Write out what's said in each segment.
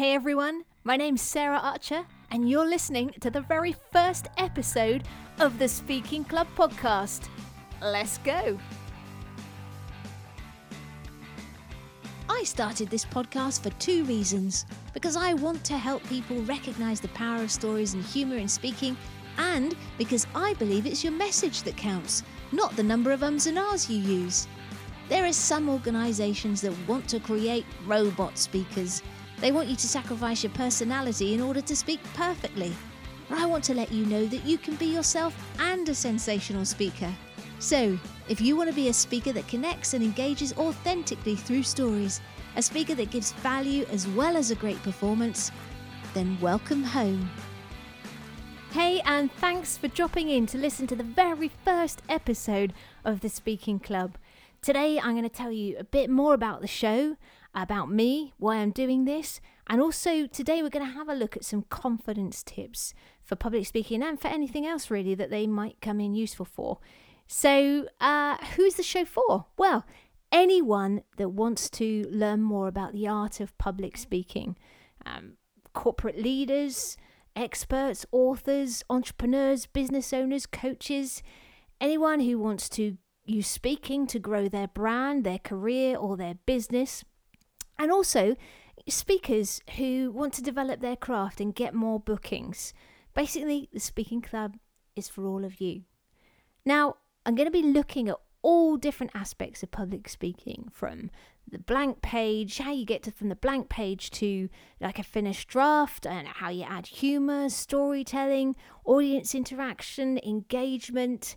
Hey everyone, my name's Sarah Archer, and you're listening to the very first episode of the Speaking Club podcast. Let's go. I started this podcast for two reasons. Because I want to help people recognize the power of stories and humor in speaking, and because I believe it's your message that counts, not the number of ums and ahs you use. There are some organizations that want to create robot speakers. They want you to sacrifice your personality in order to speak perfectly. I want to let you know that you can be yourself and a sensational speaker. So, if you want to be a speaker that connects and engages authentically through stories, a speaker that gives value as well as a great performance, then welcome home. Hey, and thanks for dropping in to listen to the very first episode of the Speaking Club. Today, I'm going to tell you a bit more about the show, about me, why I'm doing this, and also today we're going to have a look at some confidence tips for public speaking and for anything else really that they might come in useful for. So, uh, who's the show for? Well, anyone that wants to learn more about the art of public speaking, um, corporate leaders, experts, authors, entrepreneurs, business owners, coaches, anyone who wants to use speaking to grow their brand, their career, or their business. And also, speakers who want to develop their craft and get more bookings. Basically, the Speaking Club is for all of you. Now, I'm going to be looking at all different aspects of public speaking from the blank page, how you get to from the blank page to like a finished draft, and how you add humor, storytelling, audience interaction, engagement,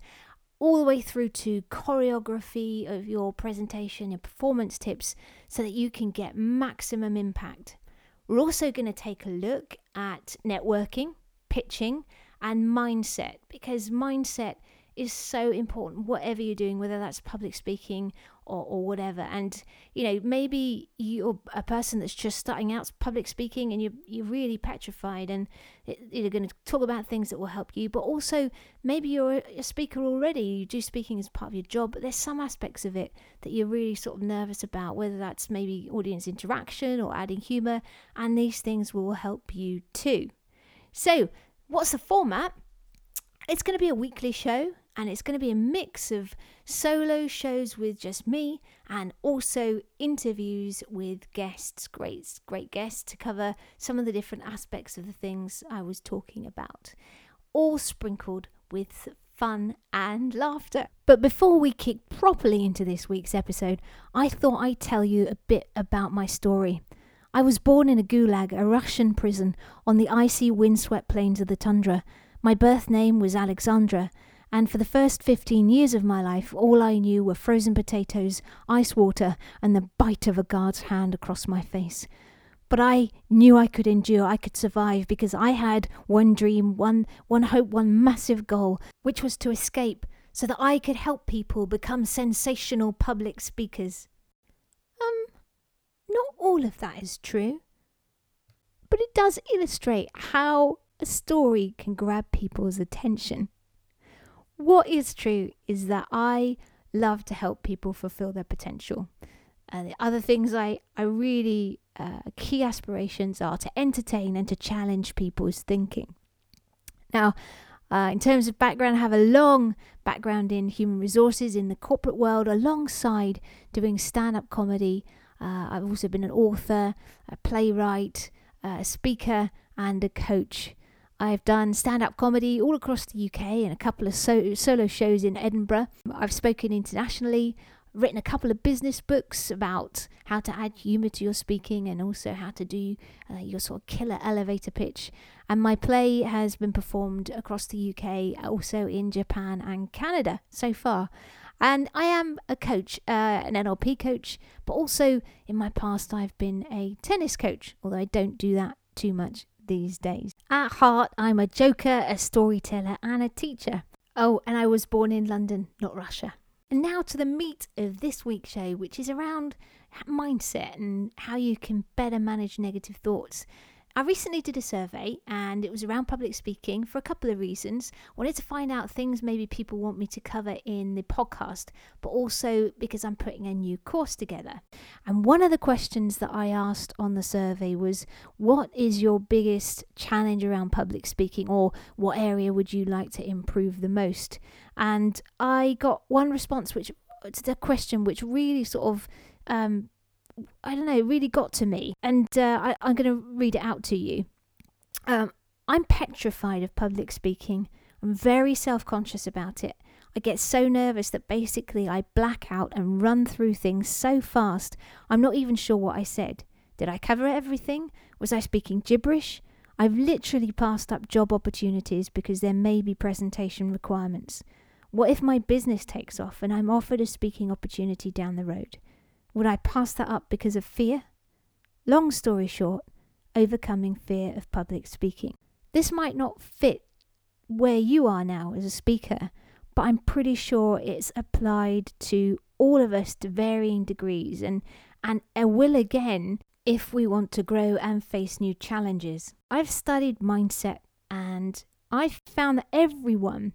all the way through to choreography of your presentation, your performance tips, so that you can get maximum impact. We're also going to take a look at networking, pitching, and mindset because mindset is so important, whatever you're doing, whether that's public speaking or, or whatever. And, you know, maybe you're a person that's just starting out public speaking and you're, you're really petrified and you're going to talk about things that will help you. But also, maybe you're a speaker already, you do speaking as part of your job, but there's some aspects of it that you're really sort of nervous about, whether that's maybe audience interaction or adding humor. And these things will help you too. So, what's the format? It's going to be a weekly show and it's going to be a mix of solo shows with just me and also interviews with guests, great, great guests to cover some of the different aspects of the things I was talking about, all sprinkled with fun and laughter. But before we kick properly into this week's episode, I thought I'd tell you a bit about my story. I was born in a gulag, a Russian prison, on the icy, windswept plains of the tundra. My birth name was Alexandra, and for the first 15 years of my life, all I knew were frozen potatoes, ice water, and the bite of a guard's hand across my face. But I knew I could endure, I could survive, because I had one dream, one, one hope, one massive goal, which was to escape so that I could help people become sensational public speakers. Um, not all of that is true, but it does illustrate how a story can grab people's attention. What is true is that I love to help people fulfill their potential. And the other things I, I really, uh, key aspirations are to entertain and to challenge people's thinking. Now, uh, in terms of background, I have a long background in human resources in the corporate world alongside doing stand up comedy. Uh, I've also been an author, a playwright, a speaker, and a coach. I've done stand up comedy all across the UK and a couple of so- solo shows in Edinburgh. I've spoken internationally, written a couple of business books about how to add humour to your speaking and also how to do uh, your sort of killer elevator pitch. And my play has been performed across the UK, also in Japan and Canada so far. And I am a coach, uh, an NLP coach, but also in my past I've been a tennis coach, although I don't do that too much these days. At heart, I'm a joker, a storyteller, and a teacher. Oh, and I was born in London, not Russia. And now to the meat of this week's show, which is around mindset and how you can better manage negative thoughts. I recently did a survey and it was around public speaking for a couple of reasons. Wanted to find out things maybe people want me to cover in the podcast, but also because I'm putting a new course together. And one of the questions that I asked on the survey was what is your biggest challenge around public speaking or what area would you like to improve the most? And I got one response which to the question which really sort of um, I don't know, really got to me. And uh, I, am going to read it out to you. Um, I'm petrified of public speaking. I'm very self conscious about it. I get so nervous that basically I black out and run through things so fast, I'm not even sure what I said. Did I cover everything? Was I speaking gibberish? I've literally passed up job opportunities because there may be presentation requirements. What if my business takes off and I'm offered a speaking opportunity down the road? Would I pass that up because of fear? Long story short, overcoming fear of public speaking. This might not fit where you are now as a speaker, but I'm pretty sure it's applied to all of us to varying degrees and, and will again if we want to grow and face new challenges. I've studied mindset and I've found that everyone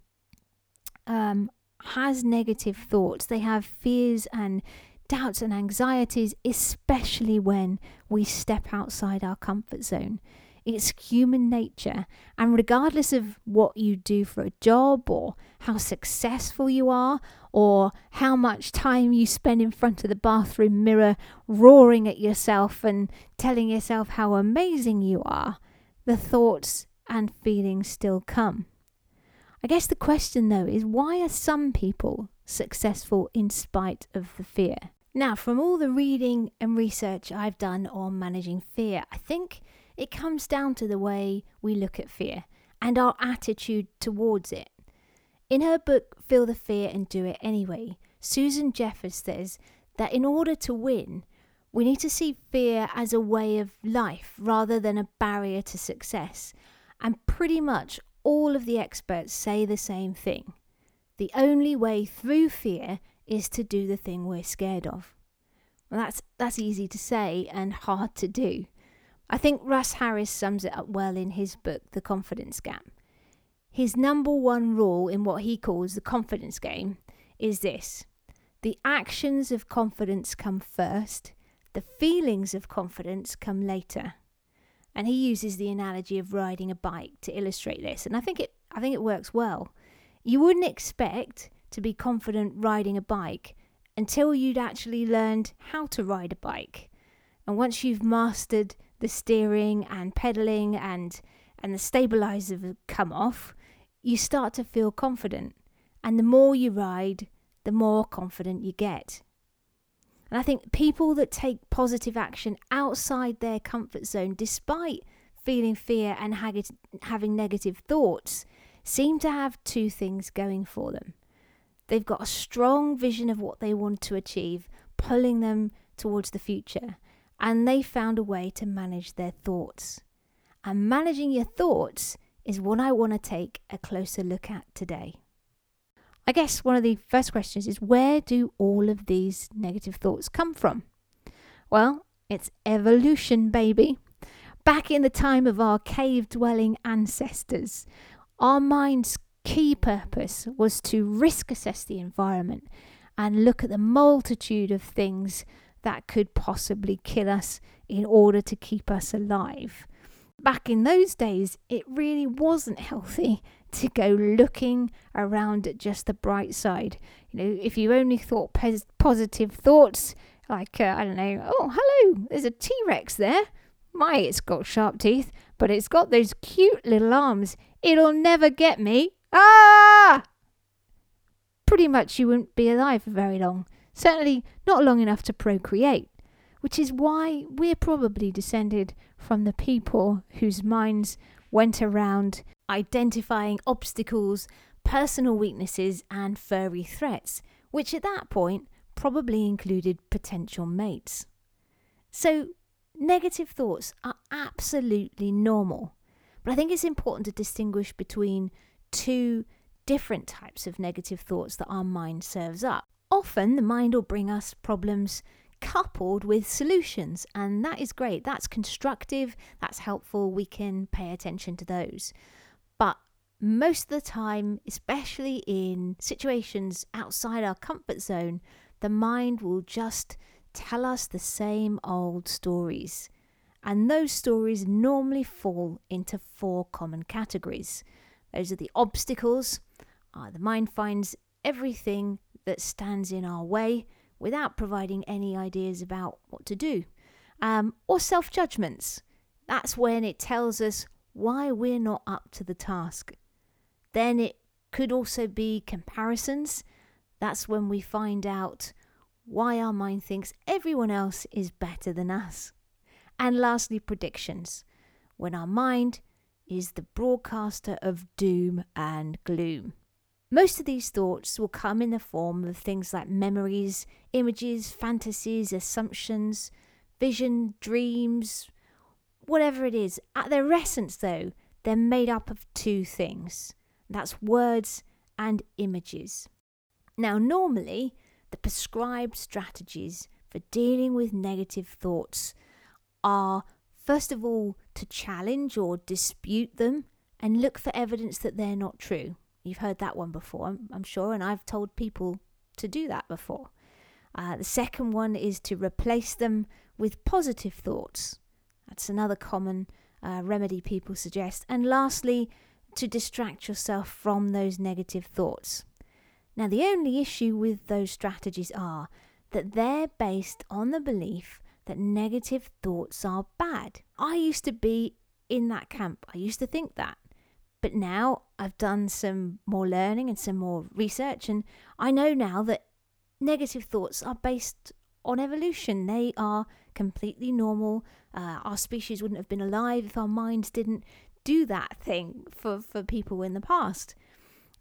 um, has negative thoughts. They have fears and doubts and anxieties, especially when we step outside our comfort zone. It's human nature, and regardless of what you do for a job, or how successful you are, or how much time you spend in front of the bathroom mirror roaring at yourself and telling yourself how amazing you are, the thoughts and feelings still come. I guess the question though is why are some people successful in spite of the fear? Now, from all the reading and research I've done on managing fear, I think it comes down to the way we look at fear and our attitude towards it. In her book, Feel the Fear and Do It Anyway, Susan Jeffers says that in order to win, we need to see fear as a way of life rather than a barrier to success. And pretty much all of the experts say the same thing. The only way through fear is to do the thing we're scared of. Well, that's that's easy to say and hard to do. I think Russ Harris sums it up well in his book The Confidence Gap. His number one rule in what he calls the confidence game is this. The actions of confidence come first, the feelings of confidence come later. And he uses the analogy of riding a bike to illustrate this, and I think it I think it works well. You wouldn't expect to be confident riding a bike until you'd actually learned how to ride a bike. And once you've mastered the steering and pedaling and and the stabilizers have come off, you start to feel confident. And the more you ride, the more confident you get. And I think people that take positive action outside their comfort zone, despite feeling fear and having negative thoughts, seem to have two things going for them. They've got a strong vision of what they want to achieve, pulling them towards the future, and they found a way to manage their thoughts. And managing your thoughts is what I want to take a closer look at today. I guess one of the first questions is where do all of these negative thoughts come from? Well, it's evolution, baby. Back in the time of our cave dwelling ancestors, our minds key purpose was to risk assess the environment and look at the multitude of things that could possibly kill us in order to keep us alive. Back in those days, it really wasn't healthy to go looking around at just the bright side. You know, if you only thought pos- positive thoughts, like, uh, I don't know, oh, hello, there's a T Rex there. My, it's got sharp teeth, but it's got those cute little arms. It'll never get me. Ah! Pretty much you wouldn't be alive for very long. Certainly not long enough to procreate. Which is why we're probably descended from the people whose minds went around identifying obstacles, personal weaknesses, and furry threats, which at that point probably included potential mates. So, negative thoughts are absolutely normal. But I think it's important to distinguish between two different types of negative thoughts that our mind serves up. Often the mind will bring us problems coupled with solutions. And that is great. That's constructive, that's helpful. We can pay attention to those. But most of the time, especially in situations outside our comfort zone, the mind will just tell us the same old stories. And those stories normally fall into four common categories. Those are the obstacles. Uh, the mind finds everything that stands in our way without providing any ideas about what to do. Um, or self judgments. That's when it tells us why we're not up to the task. Then it could also be comparisons. That's when we find out why our mind thinks everyone else is better than us. And lastly, predictions, when our mind is the broadcaster of doom and gloom. Most of these thoughts will come in the form of things like memories, images, fantasies, assumptions, vision, dreams, whatever it is. At their essence, though, they're made up of two things that's words and images. Now, normally, the prescribed strategies for dealing with negative thoughts are, first of all, to challenge or dispute them and look for evidence that they're not true. You've heard that one before, I'm, I'm sure, and I've told people to do that before. Uh, the second one is to replace them with positive thoughts. That's another common uh, remedy people suggest. And lastly, to distract yourself from those negative thoughts. Now, the only issue with those strategies are that they're based on the belief that negative thoughts are bad. I used to be in that camp, I used to think that. But now I've done some more learning and some more research, and I know now that negative thoughts are based on evolution. They are completely normal. Uh, our species wouldn't have been alive if our minds didn't do that thing for, for people in the past.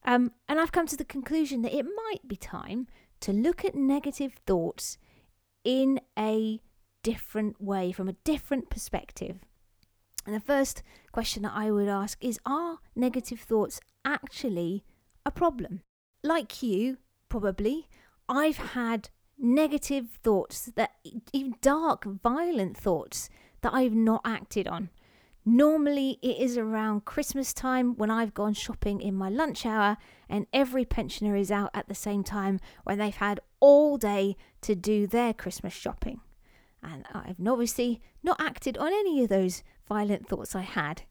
Um, and I've come to the conclusion that it might be time to look at negative thoughts in a different way, from a different perspective. And the first question that I would ask is Are negative thoughts actually a problem? Like you, probably, I've had negative thoughts that even dark, violent thoughts that I've not acted on. Normally, it is around Christmas time when I've gone shopping in my lunch hour, and every pensioner is out at the same time when they've had all day to do their Christmas shopping. And I've obviously not acted on any of those violent thoughts I had.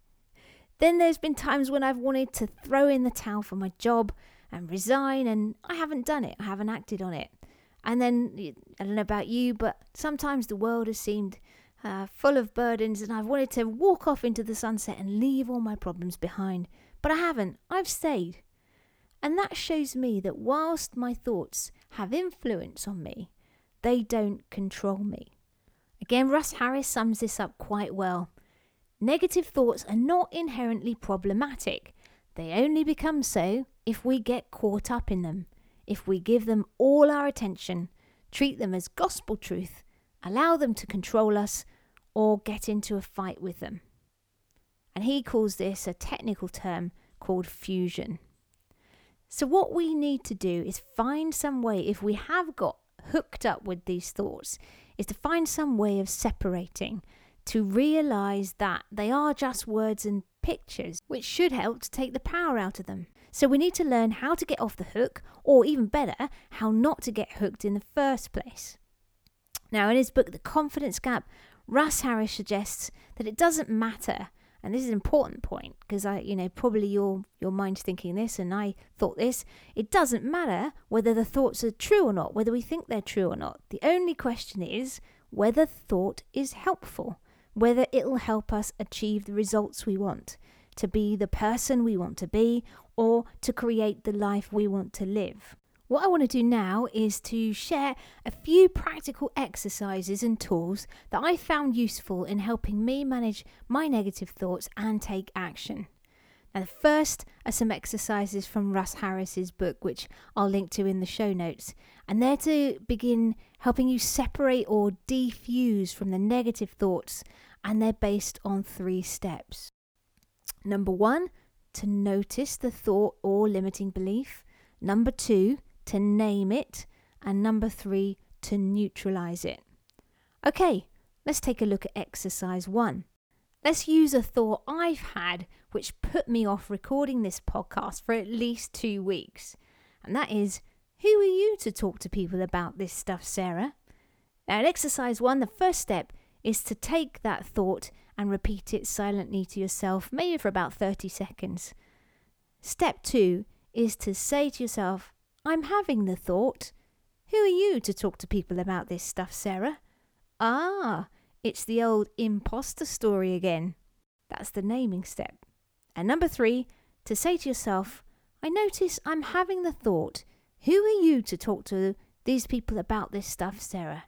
Then there's been times when I've wanted to throw in the towel for my job and resign, and I haven't done it. I haven't acted on it. And then, I don't know about you, but sometimes the world has seemed uh, full of burdens, and I've wanted to walk off into the sunset and leave all my problems behind. But I haven't. I've stayed. And that shows me that whilst my thoughts have influence on me, they don't control me. Again, Russ Harris sums this up quite well. Negative thoughts are not inherently problematic. They only become so if we get caught up in them, if we give them all our attention, treat them as gospel truth, allow them to control us, or get into a fight with them. And he calls this a technical term called fusion. So, what we need to do is find some way, if we have got hooked up with these thoughts, is to find some way of separating to realize that they are just words and pictures, which should help to take the power out of them. So we need to learn how to get off the hook, or even better, how not to get hooked in the first place. Now, in his book, The Confidence Gap, Russ Harris suggests that it doesn't matter, and this is an important point because I, you know, probably your your mind's thinking this, and I thought this. It doesn't matter whether the thoughts are true or not, whether we think they're true or not. The only question is whether thought is helpful whether it'll help us achieve the results we want, to be the person we want to be, or to create the life we want to live. What I want to do now is to share a few practical exercises and tools that I found useful in helping me manage my negative thoughts and take action. Now, the first are some exercises from Russ Harris's book, which I'll link to in the show notes, and they're to begin helping you separate or defuse from the negative thoughts and they're based on three steps. Number one, to notice the thought or limiting belief. Number two, to name it. And number three, to neutralize it. Okay, let's take a look at exercise one. Let's use a thought I've had which put me off recording this podcast for at least two weeks. And that is who are you to talk to people about this stuff, Sarah? Now, in exercise one, the first step is to take that thought and repeat it silently to yourself, maybe for about 30 seconds. Step two is to say to yourself, I'm having the thought. Who are you to talk to people about this stuff, Sarah? Ah, it's the old imposter story again. That's the naming step. And number three, to say to yourself, I notice I'm having the thought. Who are you to talk to these people about this stuff, Sarah?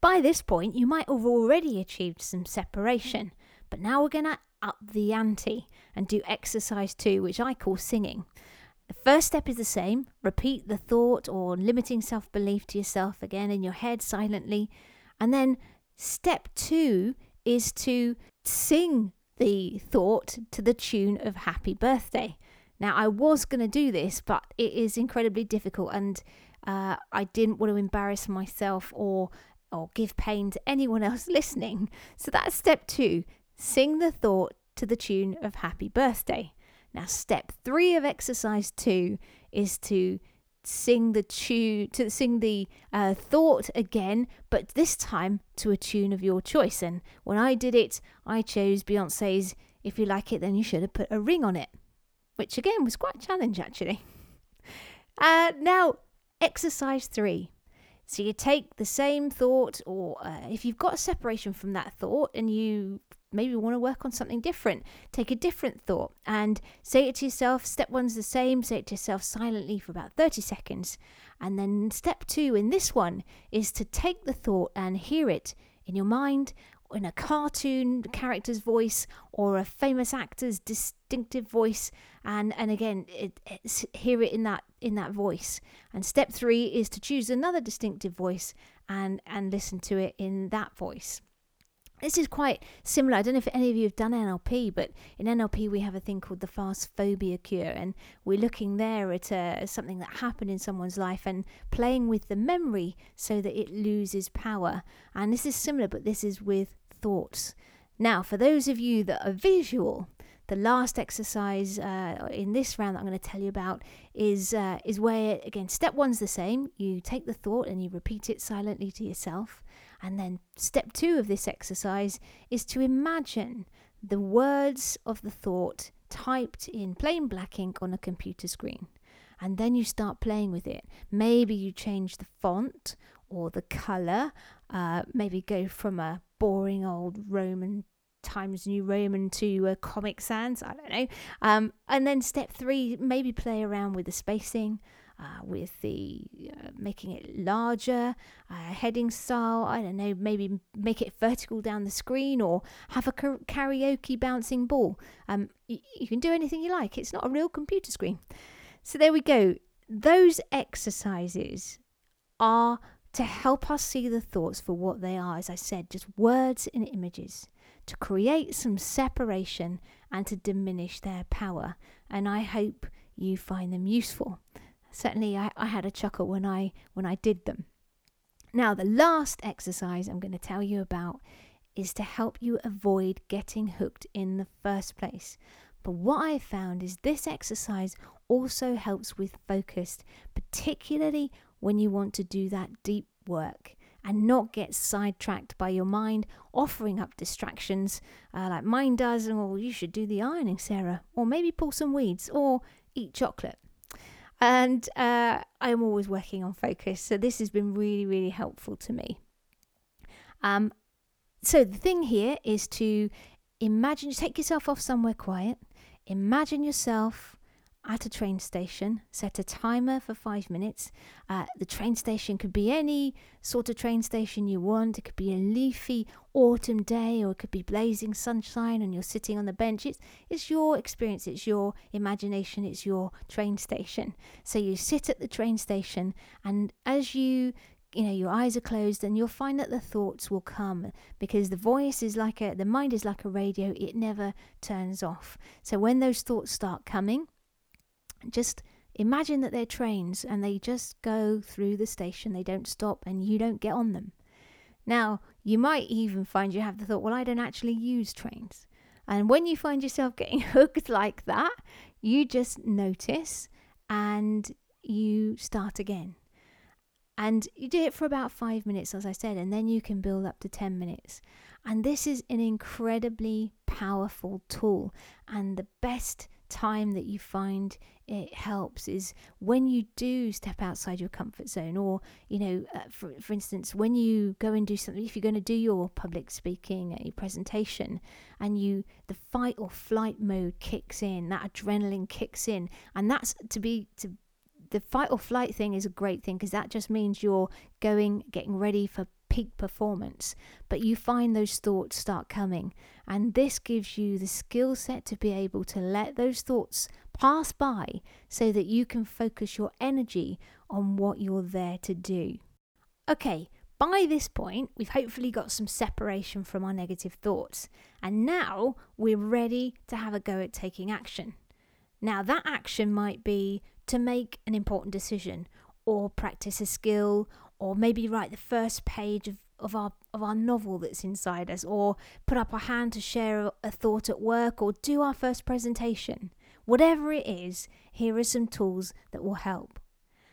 By this point, you might have already achieved some separation, but now we're going to up the ante and do exercise two, which I call singing. The first step is the same repeat the thought or limiting self belief to yourself again in your head silently. And then step two is to sing the thought to the tune of Happy Birthday. Now, I was going to do this, but it is incredibly difficult, and uh, I didn't want to embarrass myself or or give pain to anyone else listening. So that's step two: sing the thought to the tune of Happy Birthday. Now, step three of exercise two is to sing the tune to sing the uh, thought again, but this time to a tune of your choice. And when I did it, I chose Beyonce's "If You Like It, Then You Should Have Put a Ring on It," which again was quite a challenge actually. Uh, now, exercise three. So you take the same thought, or uh, if you've got a separation from that thought and you maybe you want to work on something different. Take a different thought and say it to yourself. Step one's the same, say it to yourself silently for about 30 seconds. And then step two in this one is to take the thought and hear it in your mind in a cartoon character's voice or a famous actor's distinctive voice and and again it, hear it in that in that voice and step 3 is to choose another distinctive voice and and listen to it in that voice this is quite similar. I don't know if any of you have done NLP, but in NLP we have a thing called the fast phobia cure, and we're looking there at uh, something that happened in someone's life and playing with the memory so that it loses power. And this is similar, but this is with thoughts. Now, for those of you that are visual, the last exercise uh, in this round that I'm going to tell you about is uh, is where again step one's the same. You take the thought and you repeat it silently to yourself, and then step two of this exercise is to imagine the words of the thought typed in plain black ink on a computer screen. And then you start playing with it. Maybe you change the font or the colour. Uh, maybe go from a boring old Roman Times New Roman to uh, Comic Sans. I don't know. Um, and then step three, maybe play around with the spacing. Uh, with the uh, making it larger, uh, heading style. I don't know, maybe make it vertical down the screen or have a karaoke bouncing ball. Um, you can do anything you like. It's not a real computer screen. So there we go. Those exercises are to help us see the thoughts for what they are. As I said, just words and images to create some separation and to diminish their power. And I hope you find them useful. Certainly, I, I had a chuckle when I when I did them. Now, the last exercise I'm going to tell you about is to help you avoid getting hooked in the first place. But what I found is this exercise also helps with focus, particularly when you want to do that deep work and not get sidetracked by your mind offering up distractions uh, like mine does. And well, you should do the ironing, Sarah, or maybe pull some weeds or eat chocolate. And uh, I'm always working on focus, so this has been really, really helpful to me. Um, so the thing here is to imagine, take yourself off somewhere quiet. Imagine yourself at a train station, set a timer for five minutes. Uh, the train station could be any sort of train station you want. It could be a leafy autumn day, or it could be blazing sunshine, and you're sitting on the bench. It's it's your experience, it's your imagination, it's your train station. So you sit at the train station, and as you you know your eyes are closed and you'll find that the thoughts will come because the voice is like a the mind is like a radio it never turns off so when those thoughts start coming just imagine that they're trains and they just go through the station, they don't stop, and you don't get on them. Now, You might even find you have the thought, well, I don't actually use trains. And when you find yourself getting hooked like that, you just notice and you start again. And you do it for about five minutes, as I said, and then you can build up to 10 minutes. And this is an incredibly powerful tool. And the best time that you find it helps is when you do step outside your comfort zone or you know uh, for, for instance when you go and do something if you're going to do your public speaking a presentation and you the fight or flight mode kicks in that adrenaline kicks in and that's to be to the fight or flight thing is a great thing because that just means you're going getting ready for peak performance, but you find those thoughts start coming. And this gives you the skill set to be able to let those thoughts pass by so that you can focus your energy on what you're there to do. Okay, by this point, we've hopefully got some separation from our negative thoughts, and now we're ready to have a go at taking action. Now, that action might be to make an important decision, or practice a skill, or maybe write the first page of, of our of our novel that's inside us, or put up our hand to share a, a thought at work, or do our first presentation. Whatever it is, here are some tools that will help.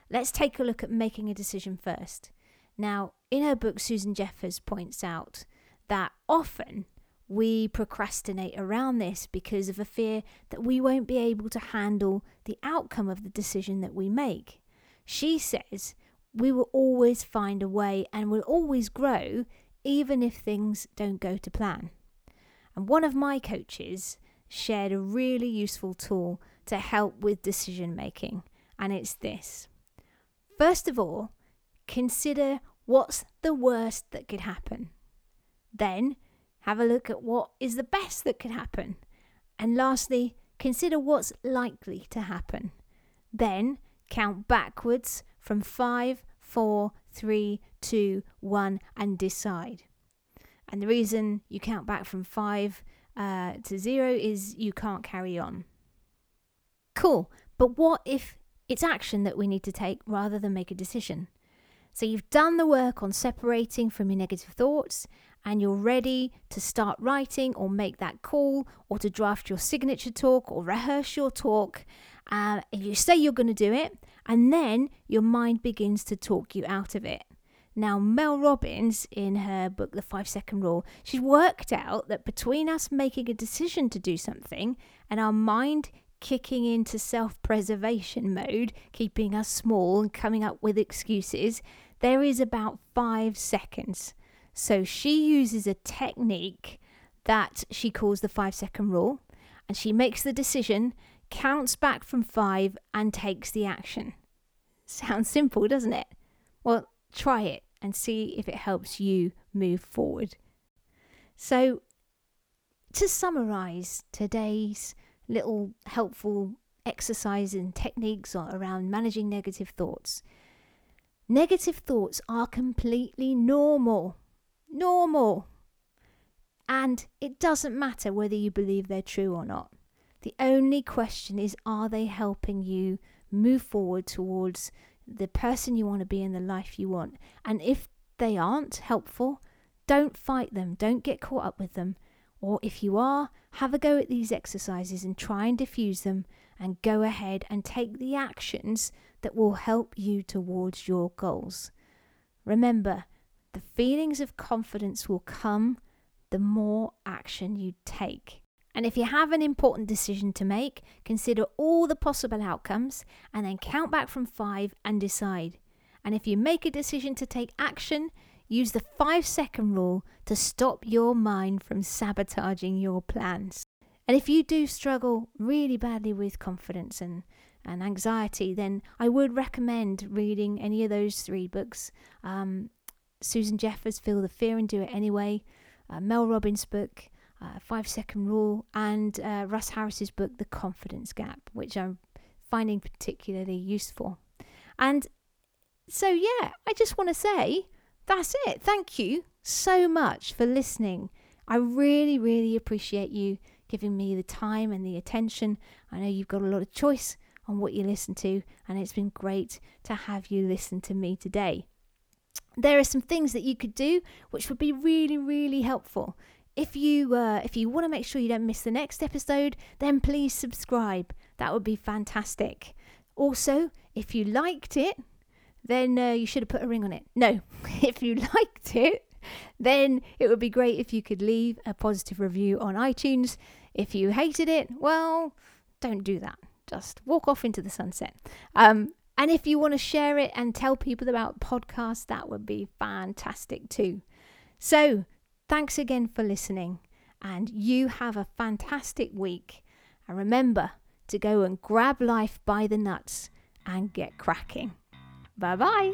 Let's take a look at making a decision first. Now, in her book, Susan Jeffers points out that often we procrastinate around this because of a fear that we won't be able to handle the outcome of the decision that we make. She says we will always find a way and will always grow even if things don't go to plan. And one of my coaches shared a really useful tool to help with decision making, and it's this. First of all, consider what's the worst that could happen. Then, have a look at what is the best that could happen. And lastly, consider what's likely to happen. Then, count backwards from five, four, three, two, one, and decide. And the reason you count back from five uh, to zero is you can't carry on. Cool, but what if it's action that we need to take rather than make a decision? So you've done the work on separating from your negative thoughts and you're ready to start writing or make that call or to draft your signature talk or rehearse your talk. Uh, and you say you're going to do it, and then your mind begins to talk you out of it. Now, Mel Robbins, in her book, The Five Second Rule, she's worked out that between us making a decision to do something and our mind kicking into self preservation mode, keeping us small and coming up with excuses, there is about five seconds. So she uses a technique that she calls the five second rule, and she makes the decision, counts back from five, and takes the action. Sounds simple, doesn't it? Well, try it and see if it helps you move forward. So, to summarize today's little helpful exercise and techniques around managing negative thoughts, negative thoughts are completely normal normal. And it doesn't matter whether you believe they're true or not. The only question is are they helping you move forward towards the person you want to be and the life you want? And if they aren't helpful, don't fight them, don't get caught up with them. Or if you are, have a go at these exercises and try and diffuse them and go ahead and take the actions that will help you towards your goals. Remember, the feelings of confidence will come the more action you take. And if you have an important decision to make, consider all the possible outcomes and then count back from five and decide. And if you make a decision to take action, use the five second rule to stop your mind from sabotaging your plans. And if you do struggle really badly with confidence and, and anxiety, then I would recommend reading any of those three books. Um, Susan Jeffers, Feel the Fear and Do It Anyway, uh, Mel Robbins' book, uh, Five Second Rule, and uh, Russ Harris's book, The Confidence Gap, which I'm finding particularly useful. And so, yeah, I just want to say that's it. Thank you so much for listening. I really, really appreciate you giving me the time and the attention. I know you've got a lot of choice on what you listen to, and it's been great to have you listen to me today. there are some things that you could do which would be really, really helpful. If you uh, if you want to make sure you don't miss the next episode, then please subscribe. That would be fantastic. Also, if you liked it, then uh, you should have put a ring on it. No, if you liked it, then it would be great if you could leave a positive review on iTunes. If you hated it, well, don't do that. Just walk off into the sunset. Um, and if you want to share it and tell people about podcasts, that would be fantastic too. So, thanks again for listening, and you have a fantastic week. And remember to go and grab life by the nuts and get cracking. Bye bye.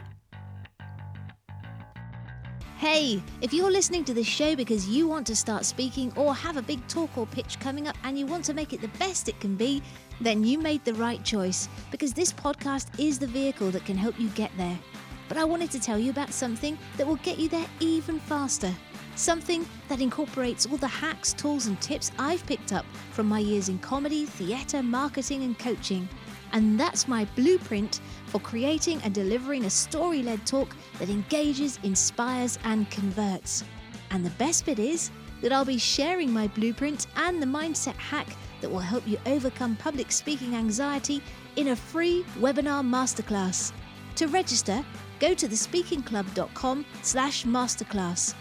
Hey, if you're listening to this show because you want to start speaking or have a big talk or pitch coming up and you want to make it the best it can be, then you made the right choice because this podcast is the vehicle that can help you get there. But I wanted to tell you about something that will get you there even faster. Something that incorporates all the hacks, tools, and tips I've picked up from my years in comedy, theatre, marketing, and coaching. And that's my blueprint for creating and delivering a story led talk that engages, inspires, and converts. And the best bit is that I'll be sharing my blueprint and the mindset hack that will help you overcome public speaking anxiety in a free webinar masterclass. To register, go to thespeakingclub.com slash masterclass.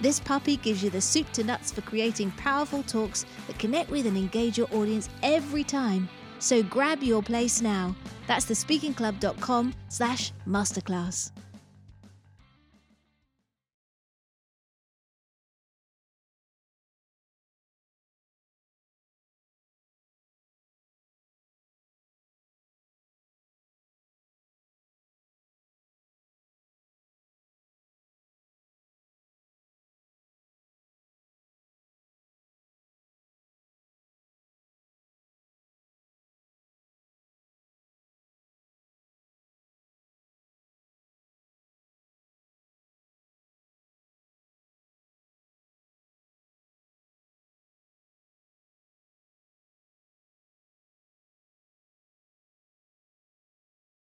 This puppy gives you the soup to nuts for creating powerful talks that connect with and engage your audience every time. So grab your place now. That's thespeakingclub.com slash masterclass.